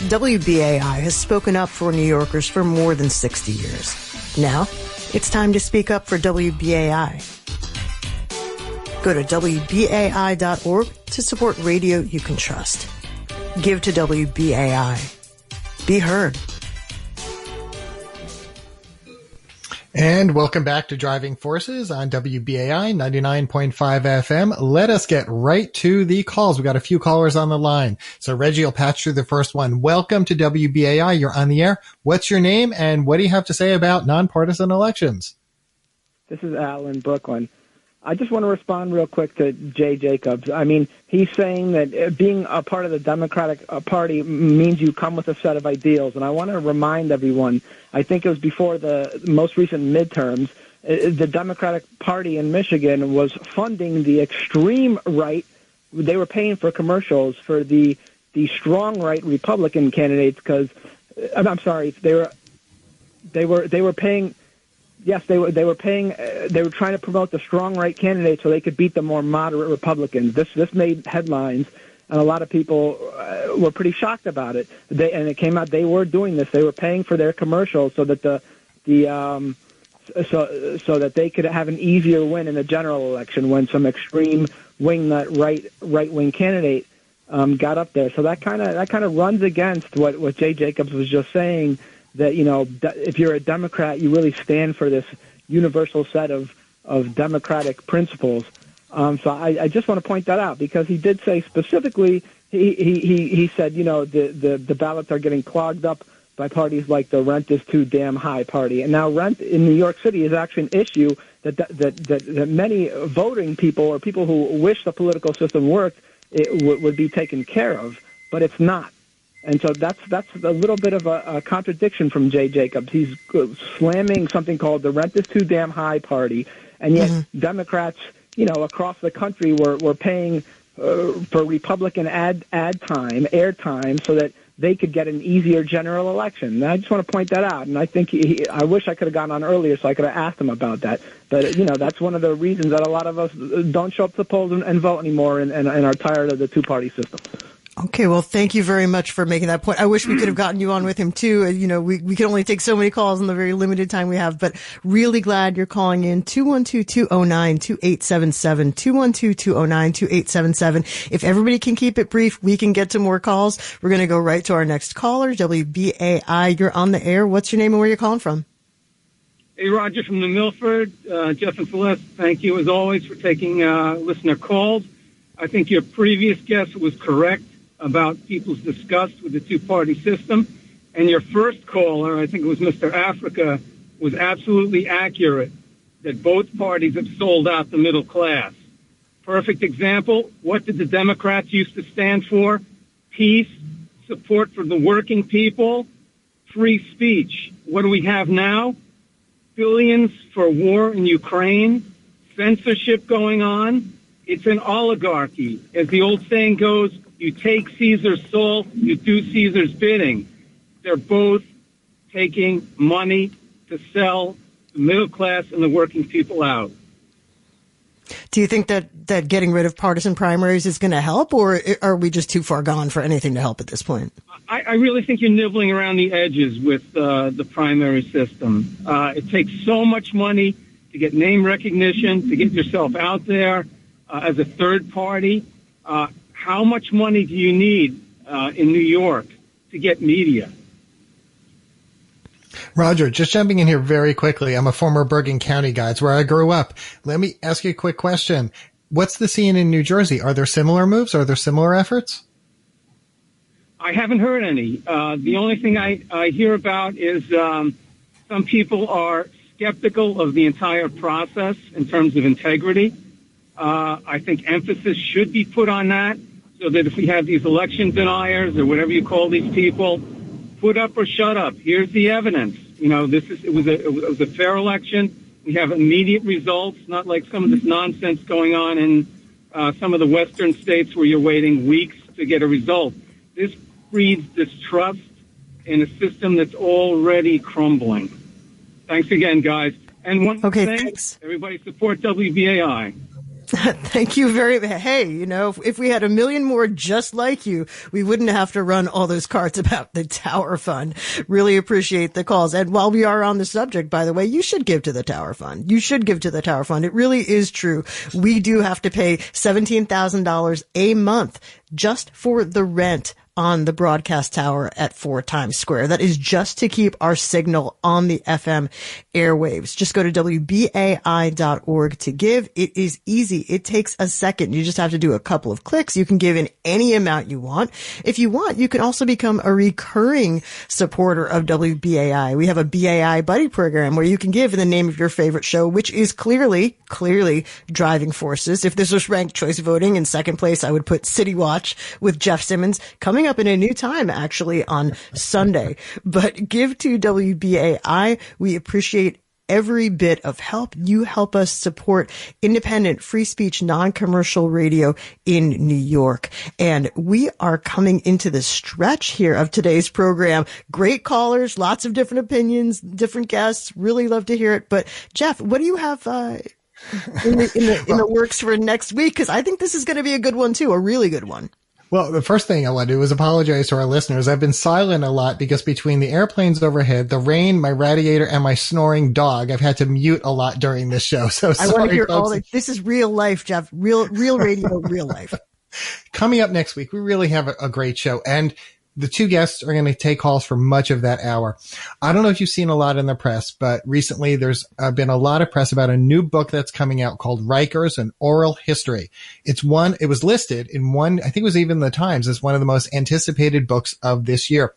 WBAI has spoken up for New Yorkers for more than 60 years. Now, it's time to speak up for WBAI. Go to WBAI.org to support radio you can trust. Give to WBAI. Be heard. And welcome back to Driving Forces on WBAI 99.5 FM. Let us get right to the calls. We got a few callers on the line. So Reggie will patch through the first one. Welcome to WBAI. You're on the air. What's your name and what do you have to say about nonpartisan elections? This is Al in Brooklyn. I just want to respond real quick to Jay Jacobs. I mean, he's saying that uh, being a part of the Democratic uh, Party means you come with a set of ideals. And I want to remind everyone, I think it was before the most recent midterms, uh, the Democratic Party in Michigan was funding the extreme right. They were paying for commercials for the the strong right Republican candidates because I'm sorry, they were they were they were paying yes, they were they were paying. Uh, they were trying to promote the strong right candidate so they could beat the more moderate Republicans. This this made headlines, and a lot of people uh, were pretty shocked about it. They and it came out they were doing this. They were paying for their commercials so that the the um, so so that they could have an easier win in the general election when some extreme wing that right right wing candidate um, got up there. So that kind of that kind of runs against what what Jay Jacobs was just saying that you know if you're a Democrat, you really stand for this universal set of of democratic principles. Um, so I, I just want to point that out because he did say specifically he he he said you know the the the ballots are getting clogged up by parties like the rent is too damn high party. And now rent in New York City is actually an issue that that that, that, that many voting people or people who wish the political system worked it w- would be taken care of, but it's not. And so that's that's a little bit of a, a contradiction from Jay Jacobs. He's slamming something called the rent is too damn high party, and yet mm-hmm. Democrats, you know, across the country were were paying uh, for Republican ad ad time, air time, so that they could get an easier general election. And I just want to point that out. And I think he, he, I wish I could have gotten on earlier so I could have asked him about that. But you know, that's one of the reasons that a lot of us don't show up to the polls and, and vote anymore, and, and, and are tired of the two party system. Okay, well, thank you very much for making that point. I wish we could have gotten you on with him too. Uh, you know, we, we can only take so many calls in the very limited time we have, but really glad you're calling in 212-209-2877, 212-209-2877. If everybody can keep it brief, we can get to more calls. We're going to go right to our next caller, WBAI. You're on the air. What's your name and where you're calling from? Hey, Roger from the Milford. Uh, Jeff and Celeste, thank you as always for taking uh, listener calls. I think your previous guest was correct about people's disgust with the two-party system. And your first caller, I think it was Mr. Africa, was absolutely accurate that both parties have sold out the middle class. Perfect example. What did the Democrats used to stand for? Peace, support for the working people, free speech. What do we have now? Billions for war in Ukraine, censorship going on. It's an oligarchy. As the old saying goes, you take Caesar's soul, you do Caesar's bidding. They're both taking money to sell the middle class and the working people out. Do you think that, that getting rid of partisan primaries is going to help, or are we just too far gone for anything to help at this point? I, I really think you're nibbling around the edges with uh, the primary system. Uh, it takes so much money to get name recognition, to get yourself out there uh, as a third party. How much money do you need uh, in New York to get media? Roger, just jumping in here very quickly. I'm a former Bergen County guy. It's where I grew up. Let me ask you a quick question. What's the scene in New Jersey? Are there similar moves? Are there similar efforts? I haven't heard any. Uh, the only thing I, I hear about is um, some people are skeptical of the entire process in terms of integrity. Uh, I think emphasis should be put on that so that if we have these election deniers or whatever you call these people, put up or shut up. Here's the evidence. You know, this is it was a it was a fair election. We have immediate results, not like some of this nonsense going on in uh, some of the western states where you're waiting weeks to get a result. This breeds distrust in a system that's already crumbling. Thanks again, guys. And one okay, thing, thanks. everybody support WBAI. *laughs* Thank you very much. Hey, you know, if, if, we had a million more just like you, we wouldn't have to run all those cards *laughs* about the Tower Fund. Really appreciate the calls. And while we are on the subject, by the way, you should give to the Tower Fund. You should give to the Tower Fund. It really is true. We do have to pay $17,000 a month just for the rent on the broadcast tower at 4 Times Square. That is just to keep our signal on the FM airwaves. Just go to WBAI.org to give. It is easy. It takes a second. You just have to do a couple of clicks. You can give in any amount you want. If you want, you can also become a recurring supporter of WBAI. We have a BAI buddy program where you can give in the name of your favorite show, which is clearly, clearly driving forces. If this was ranked choice voting in second place, I would put City Watch with Jeff Simmons coming up in a new time actually on Sunday. But give to WBAI. We appreciate every bit of help. You help us support independent, free speech, non-commercial radio in New York. And we are coming into the stretch here of today's program. Great callers, lots of different opinions, different guests. Really love to hear it. But Jeff, what do you have, uh, in the, in the, in the *laughs* works for next week? Cause I think this is going to be a good one too, a really good one. Well, the first thing I want to do is apologize to our listeners. I've been silent a lot because between the airplanes overhead, the rain, my radiator, and my snoring dog, I've had to mute a lot during this show. *laughs* So I want to hear all that. This is real life, Jeff. Real, real radio, real life. *laughs* Coming up next week, we really have a, a great show. And the two guests are going to take calls for much of that hour. I don't know if you've seen a lot in the press, but recently there's uh, been a lot of press about a new book that's coming out called Rikers, an oral history. It's one, it was listed in one, I think it was even the Times as one of the most anticipated books of this year.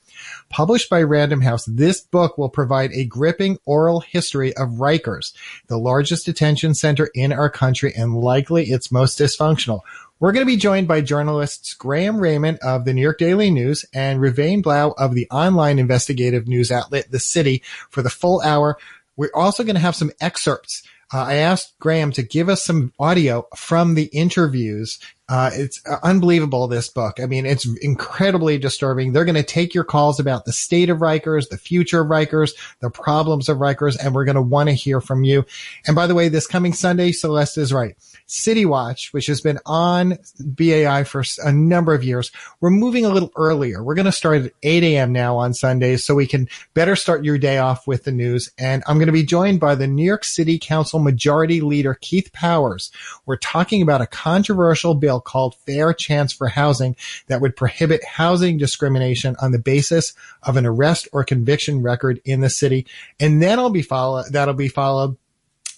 Published by Random House, this book will provide a gripping oral history of Rikers, the largest detention center in our country and likely its most dysfunctional. We're going to be joined by journalists Graham Rayman of the New York Daily News and Reuven Blau of the online investigative news outlet The City for the full hour. We're also going to have some excerpts. Uh, I asked Graham to give us some audio from the interviews. Uh, it's unbelievable, this book. I mean, it's incredibly disturbing. They're going to take your calls about the state of Rikers, the future of Rikers, the problems of Rikers, and we're going to want to hear from you. And by the way, this coming Sunday, Celeste is right. City Watch, which has been on BAI for a number of years, we're moving a little earlier. We're going to start at 8 a.m. now on Sundays so we can better start your day off with the news. And I'm going to be joined by the New York City Council Majority Leader Keith Powers. We're talking about a controversial bill called Fair Chance for Housing that would prohibit housing discrimination on the basis of an arrest or conviction record in the city. And then I'll be follow, that'll be followed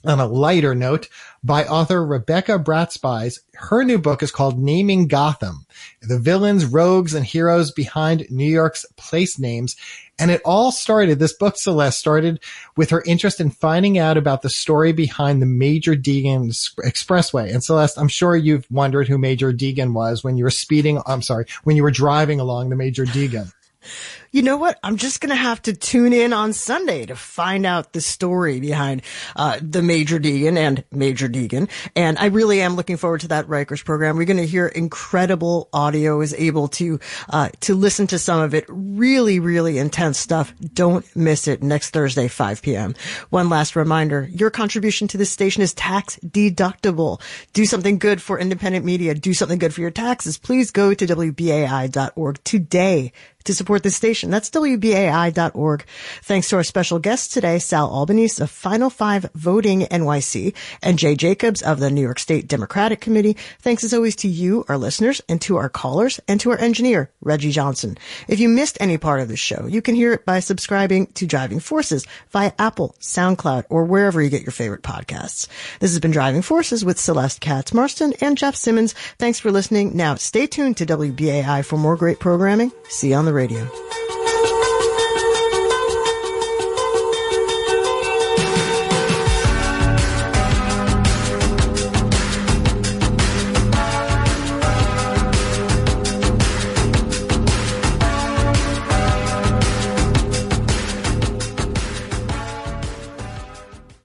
on a lighter note by author Rebecca Bratspies. Her new book is called Naming Gotham, the villains, rogues, and heroes behind New York's place names. And it all started, this book, Celeste, started with her interest in finding out about the story behind the Major Deegan Expressway. And Celeste, I'm sure you've wondered who Major Deegan was when you were speeding, I'm sorry, when you were driving along the Major Deegan. *laughs* you know what? I'm just going to have to tune in on Sunday to find out the story behind uh, the Major Deegan and Major Deegan. And I really am looking forward to that Rikers program. We're going to hear incredible audio. Is able to uh, to listen to some of it. Really, really intense stuff. Don't miss it next Thursday, 5 p.m. One last reminder: your contribution to this station is tax deductible. Do something good for independent media. Do something good for your taxes. Please go to wbai.org today to support this station. That's WBAI.org. Thanks to our special guests today, Sal Albanese of Final Five Voting NYC and Jay Jacobs of the New York State Democratic Committee. Thanks as always to you, our listeners, and to our callers and to our engineer, Reggie Johnson. If you missed any part of the show, you can hear it by subscribing to Driving Forces via Apple, SoundCloud, or wherever you get your favorite podcasts. This has been Driving Forces with Celeste Katz Marston and Jeff Simmons. Thanks for listening. Now stay tuned to WBAI for more great programming. See you on the radio.